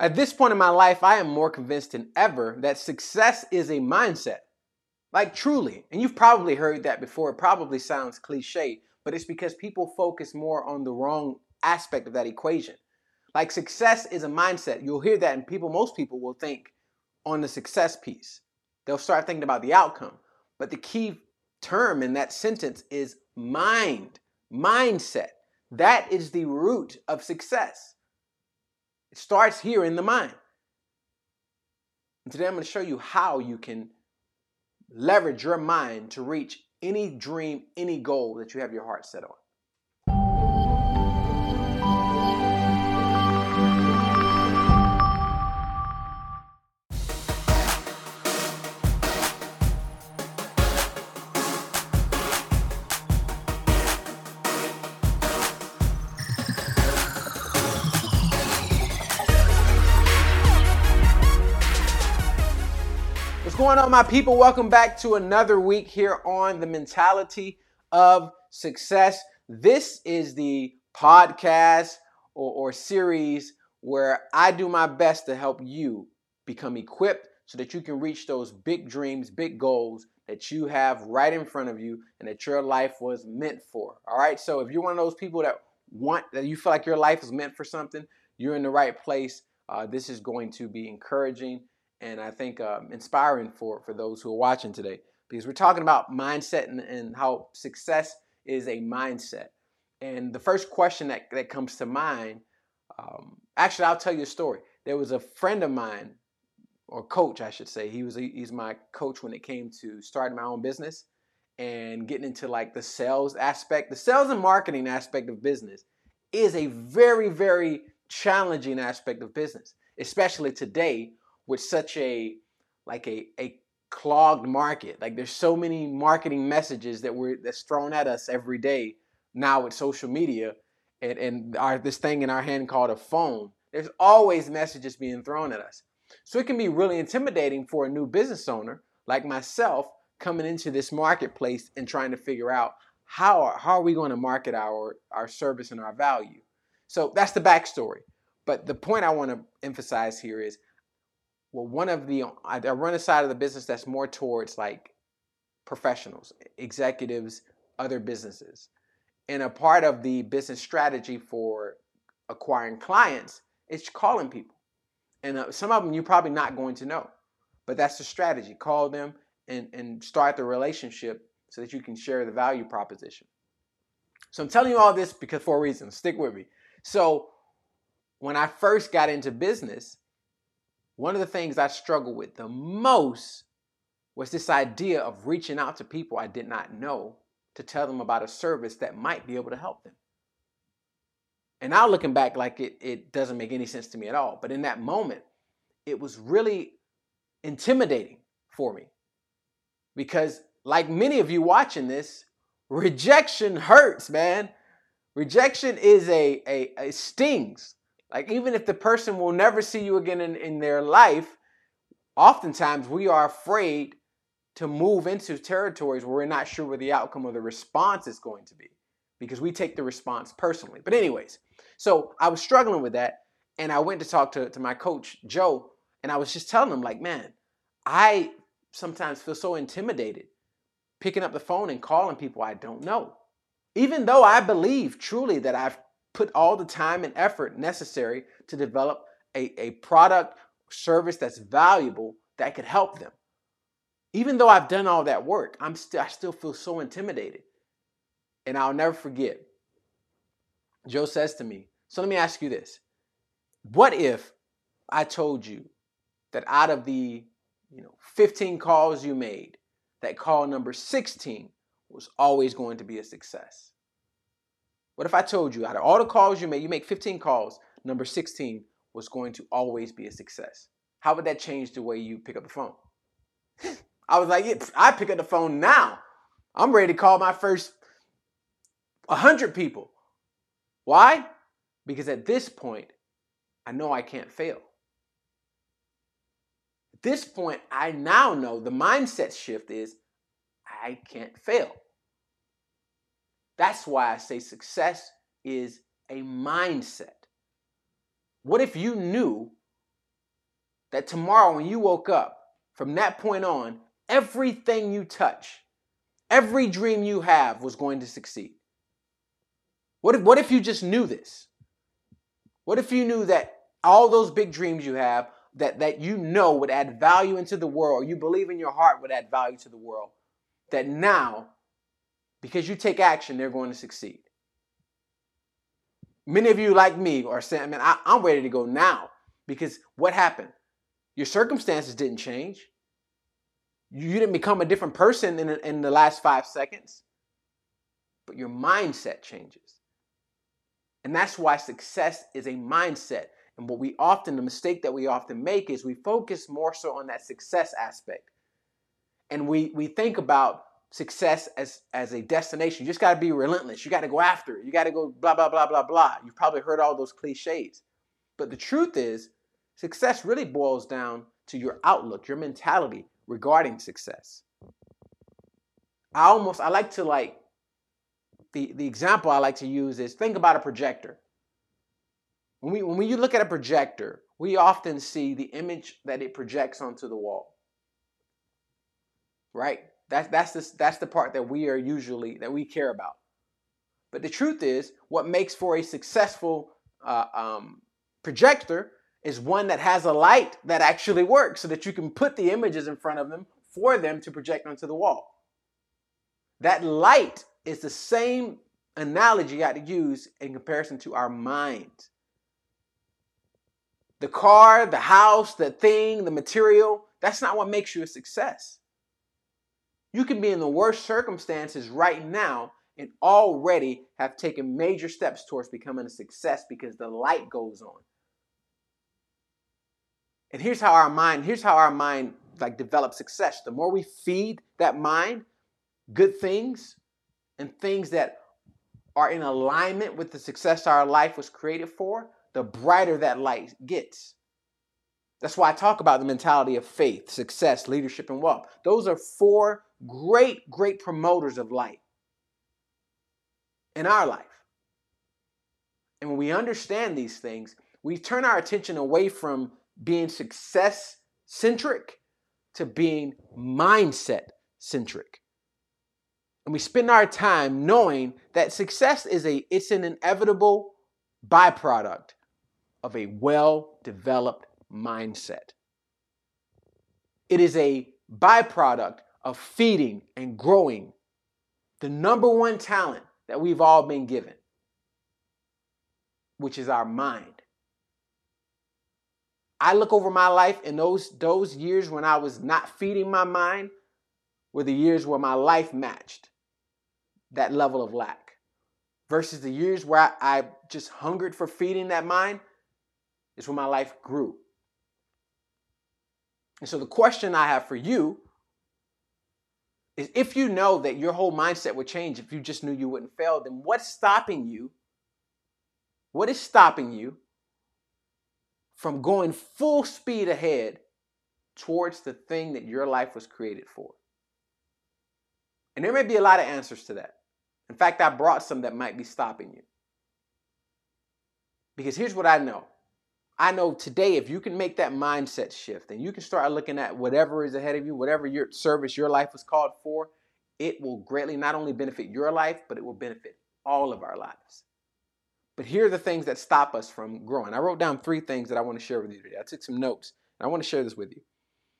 At this point in my life, I am more convinced than ever that success is a mindset. Like truly. And you've probably heard that before. It probably sounds cliche, but it's because people focus more on the wrong aspect of that equation. Like success is a mindset. You'll hear that, and people, most people will think on the success piece. They'll start thinking about the outcome. But the key term in that sentence is mind, mindset. That is the root of success. It starts here in the mind. And today I'm going to show you how you can leverage your mind to reach any dream, any goal that you have your heart set on. Going on, my people? Welcome back to another week here on the mentality of success. This is the podcast or, or, series where I do my best to help you become equipped so that you can reach those big dreams, big goals that you have right in front of you and that your life was meant for. All right. So if you're one of those people that want that you feel like your life is meant for something, you're in the right place. Uh, this is going to be encouraging and I think um, inspiring for, for those who are watching today because we're talking about mindset and, and how success is a mindset. And the first question that, that comes to mind, um, actually, I'll tell you a story. There was a friend of mine, or coach, I should say. He was he's my coach when it came to starting my own business and getting into like the sales aspect. The sales and marketing aspect of business is a very, very challenging aspect of business, especially today with such a like a a clogged market. Like there's so many marketing messages that we're that's thrown at us every day now with social media and, and our this thing in our hand called a phone. There's always messages being thrown at us. So it can be really intimidating for a new business owner like myself coming into this marketplace and trying to figure out how, are, how are we going to market our, our service and our value. So that's the backstory. But the point I want to emphasize here is well, one of the I run a side of the business that's more towards like professionals, executives, other businesses. And a part of the business strategy for acquiring clients is calling people. And uh, some of them you're probably not going to know, but that's the strategy. Call them and, and start the relationship so that you can share the value proposition. So I'm telling you all this because for a reason. Stick with me. So when I first got into business, one of the things I struggled with the most was this idea of reaching out to people I did not know to tell them about a service that might be able to help them. And now looking back, like it, it doesn't make any sense to me at all. But in that moment, it was really intimidating for me. Because, like many of you watching this, rejection hurts, man. Rejection is a, a, a stings. Like, even if the person will never see you again in, in their life, oftentimes we are afraid to move into territories where we're not sure what the outcome or the response is going to be because we take the response personally. But, anyways, so I was struggling with that. And I went to talk to, to my coach, Joe, and I was just telling him, like, man, I sometimes feel so intimidated picking up the phone and calling people I don't know. Even though I believe truly that I've put all the time and effort necessary to develop a, a product service that's valuable that could help them. Even though I've done all that work, I'm still I still feel so intimidated. And I'll never forget. Joe says to me, so let me ask you this. What if I told you that out of the you know 15 calls you made, that call number 16 was always going to be a success? What if I told you out of all the calls you make, you make 15 calls, number 16 was going to always be a success? How would that change the way you pick up the phone? I was like, yeah, I pick up the phone now. I'm ready to call my first 100 people. Why? Because at this point, I know I can't fail. At this point, I now know the mindset shift is I can't fail. That's why I say success is a mindset. What if you knew that tomorrow when you woke up, from that point on, everything you touch, every dream you have was going to succeed? What if, what if you just knew this? What if you knew that all those big dreams you have that, that you know would add value into the world, you believe in your heart would add value to the world, that now, because you take action, they're going to succeed? Many of you, like me, are saying, man, I, I'm ready to go now. Because what happened? Your circumstances didn't change. You didn't become a different person in, in the last five seconds, but your mindset changes. And that's why success is a mindset. And what we often, the mistake that we often make is we focus more so on that success aspect. And we, we think about success as as a destination. You just got to be relentless. You got to go after it. You got to go blah blah blah blah blah. You've probably heard all those cliches. But the truth is, success really boils down to your outlook, your mentality regarding success. I almost I like to like the the example I like to use is think about a projector. When we when you look at a projector, we often see the image that it projects onto the wall. Right? That's that's the, that's the part that we are usually that we care about. But the truth is, what makes for a successful uh, um, projector is one that has a light that actually works, so that you can put the images in front of them for them to project onto the wall. That light is the same analogy you got to use in comparison to our mind. The car, the house, the thing, the material, that's not what makes you a success. You can be in the worst circumstances right now and already have taken major steps towards becoming a success because the light goes on. And here's how our mind, here's how our mind like develops success. The more we feed that mind good things and things that are in alignment with the success our life was created for, the brighter that light gets. That's why I talk about the mentality of faith, success, leadership, and wealth. Those are four great, great promoters of light in our life. And when we understand these things, we turn our attention away from being success centric to being mindset centric. And we spend our time knowing that success is a it's an inevitable byproduct of a well-developed mindset. It is a byproduct of feeding and growing the number one talent that we've all been given, which is our mind. I look over my life and those those years when I was not feeding my mind were the years where my life matched that level of lack versus the years where I, I just hungered for feeding that mind is when my life grew. And so the question I have for you is if you know that your whole mindset would change if you just knew you wouldn't fail, then what's stopping you? What is stopping you from going full speed ahead towards the thing that your life was created for? And there may be a lot of answers to that. In fact, I brought some that might be stopping you. Because here's what I know I know today if you can make that mindset shift and you can start looking at whatever is ahead of you, whatever your service your life was called for, it will greatly not only benefit your life, but it will benefit all of our lives. But here are the things that stop us from growing. I wrote down three things that I want to share with you today. I took some notes and I want to share this with you.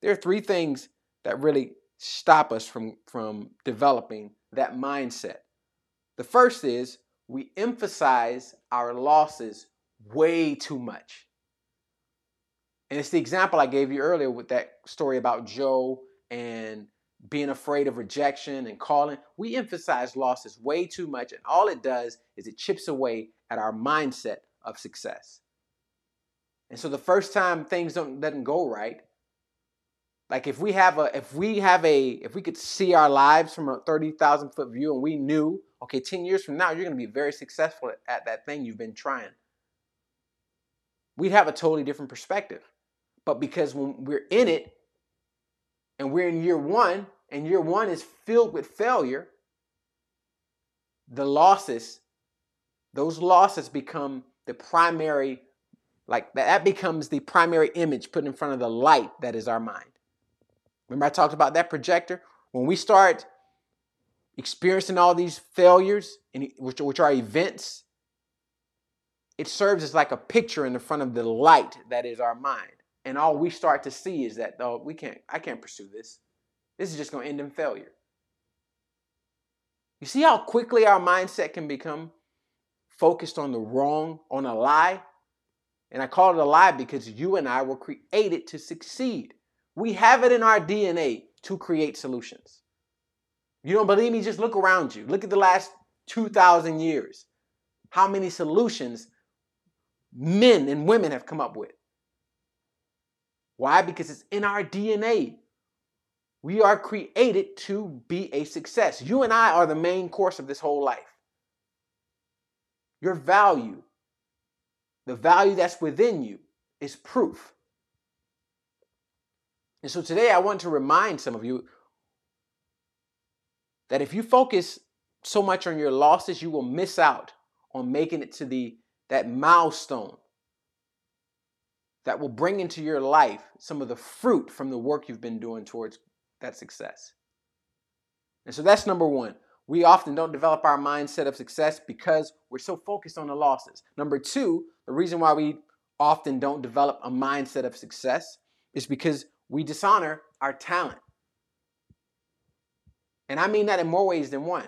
There are three things that really stop us from, from developing that mindset. The first is we emphasize our losses way too much. And it's the example I gave you earlier with that story about Joe and being afraid of rejection and calling. We emphasize losses way too much, and all it does is it chips away at our mindset of success. And so the first time things don't doesn't go right, like if we have a if we have a if we could see our lives from a 30,000 foot view and we knew, okay, 10 years from now you're going to be very successful at that thing you've been trying. We'd have a totally different perspective. But because when we're in it and we're in year one, and year one is filled with failure, the losses, those losses become the primary Like that, becomes the primary image put in front of the light that is our mind. Remember, I talked about that projector? When we start experiencing all these failures, which are events, it serves as like a picture in the front of the light that is our mind. And all we start to see is that, though we can't, I can't pursue this. This is just going to end in failure. You see how quickly our mindset can become focused on the wrong, on a lie? And I call it a lie because you and I were created to succeed. We have it in our DNA to create solutions. You don't believe me? Just look around you. Look at the last 2,000 years. How many solutions men and women have come up with. Why? Because it's in our DNA. We are created to be a success. You and I are the main course of this whole life. Your value, the value that's within you, is proof. And so today I want to remind some of you that if you focus so much on your losses, you will miss out on making it to the that milestone that will bring into your life some of the fruit from the work you've been doing towards that success. And so that's number one. We often don't develop our mindset of success because we're so focused on the losses. Number two, the reason why we often don't develop a mindset of success is because we dishonor our talent. And I mean that in more ways than one.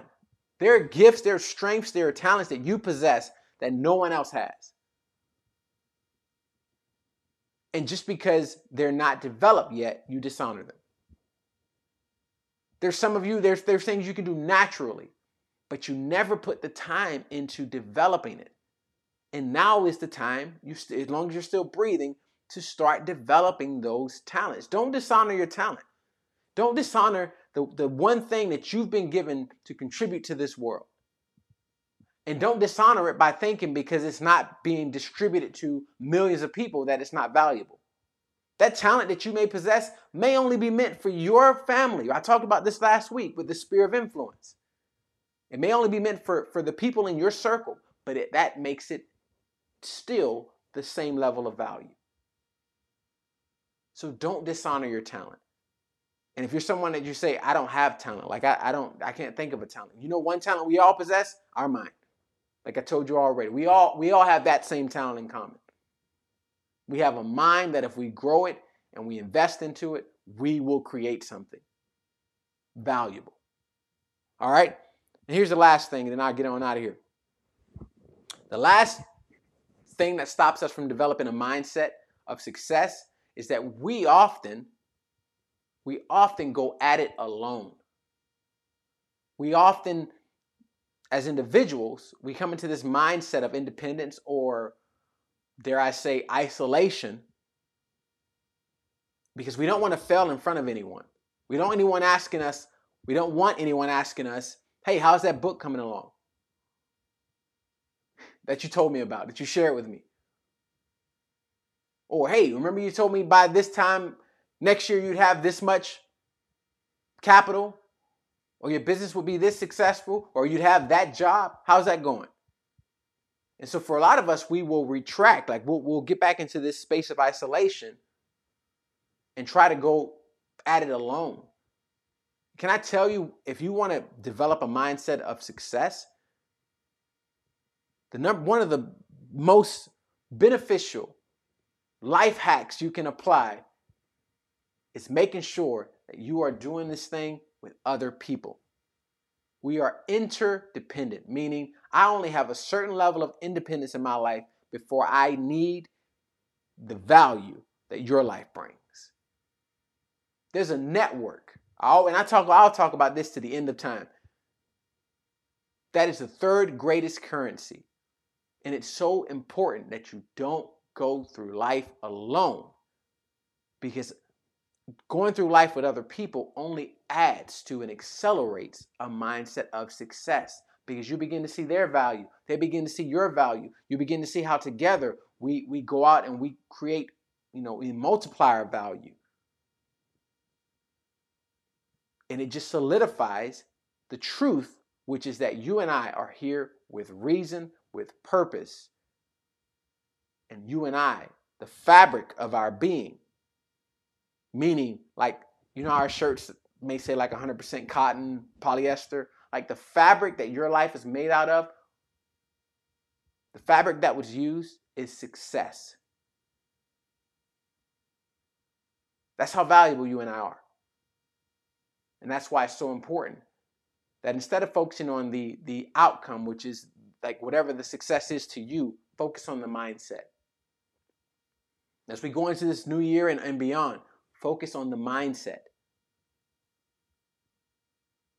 There are gifts, there are strengths, there are talents that you possess that no one else has. And just because they're not developed yet, you dishonor them. There's some of you, there's, there's things you can do naturally, but you never put the time into developing it. And now is the time, you st- as long as you're still breathing, to start developing those talents. Don't dishonor your talent. Don't dishonor the, the one thing that you've been given to contribute to this world. And don't dishonor it by thinking because it's not being distributed to millions of people that it's not valuable. That talent that you may possess may only be meant for your family. I talked about this last week with the sphere of influence. It may only be meant for, for the people in your circle, but it, that makes it still the same level of value. So don't dishonor your talent. And if you're someone that you say, I don't have talent, like I, I don't, I can't think of a talent. You know one talent we all possess? Our mind. Like I told you already, we all we all have that same talent in common. We have a mind that if we grow it and we invest into it, we will create something valuable. All right? And here's the last thing, and then I'll get on out of here. The last thing that stops us from developing a mindset of success is that we often we often go at it alone. We often as individuals, we come into this mindset of independence or, dare I say, isolation because we don't want to fail in front of anyone. We don't anyone asking us, we don't want anyone asking us, hey, how's that book coming along? That you told me about, that you shared with me. Or hey, remember you told me by this time next year you'd have this much capital? Or your business would be this successful, or you'd have that job. How's that going? And so for a lot of us, we will retract, like we'll, we'll get back into this space of isolation and try to go at it alone. Can I tell you, if you want to develop a mindset of success, the number one of the most beneficial life hacks you can apply is making sure that you are doing this thing with other people. We are interdependent, meaning I only have a certain level of independence in my life before I need the value that your life brings. There's a network. I'll, and I talk, I'll talk about this to the end of time. That is the third greatest currency. And it's so important that you don't go through life alone because going through life with other people only adds to and accelerates a mindset of success because you begin to see their value. They begin to see your value. You begin to see how together we we go out and we create you know we multiply our value. And it just solidifies the truth which is that you and I are here with reason with purpose. And you and I, the fabric of our being, meaning like, you know, our shirts may say like 100% cotton, polyester, like the fabric that your life is made out of, the fabric that was used is success. That's how valuable you and I are. And that's why it's so important that instead of focusing on the, the outcome, which is like whatever the success is to you, focus on the mindset. As we go into this new year and, and beyond, focus on the mindset.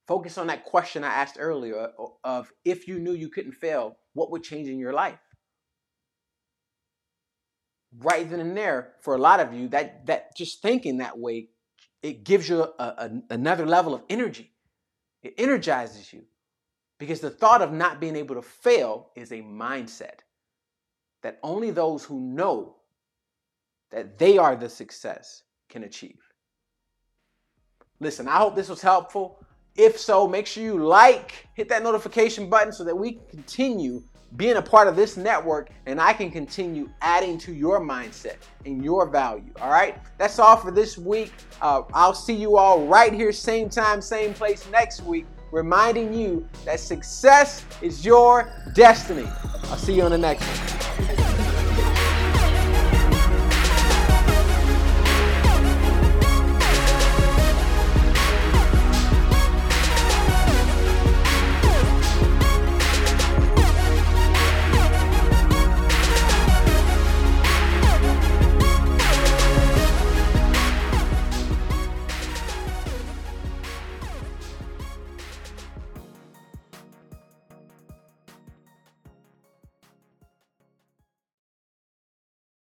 Focus on that question I asked earlier uh, of if you knew you couldn't fail, what would change in your life? Right then and there, for a lot of you, that that just thinking that way, it gives you a, a, another level of energy. It energizes you because the thought of not being able to fail is a mindset that only those who know that they are the success can achieve. Listen, I hope this was helpful. If so, make sure you like, hit that notification button so that we can continue being a part of this network and I can continue adding to your mindset and your value. All right, that's all for this week. Uh, I'll see you all right here, same time, same place next week, reminding you that success is your destiny. I'll see you on the next one.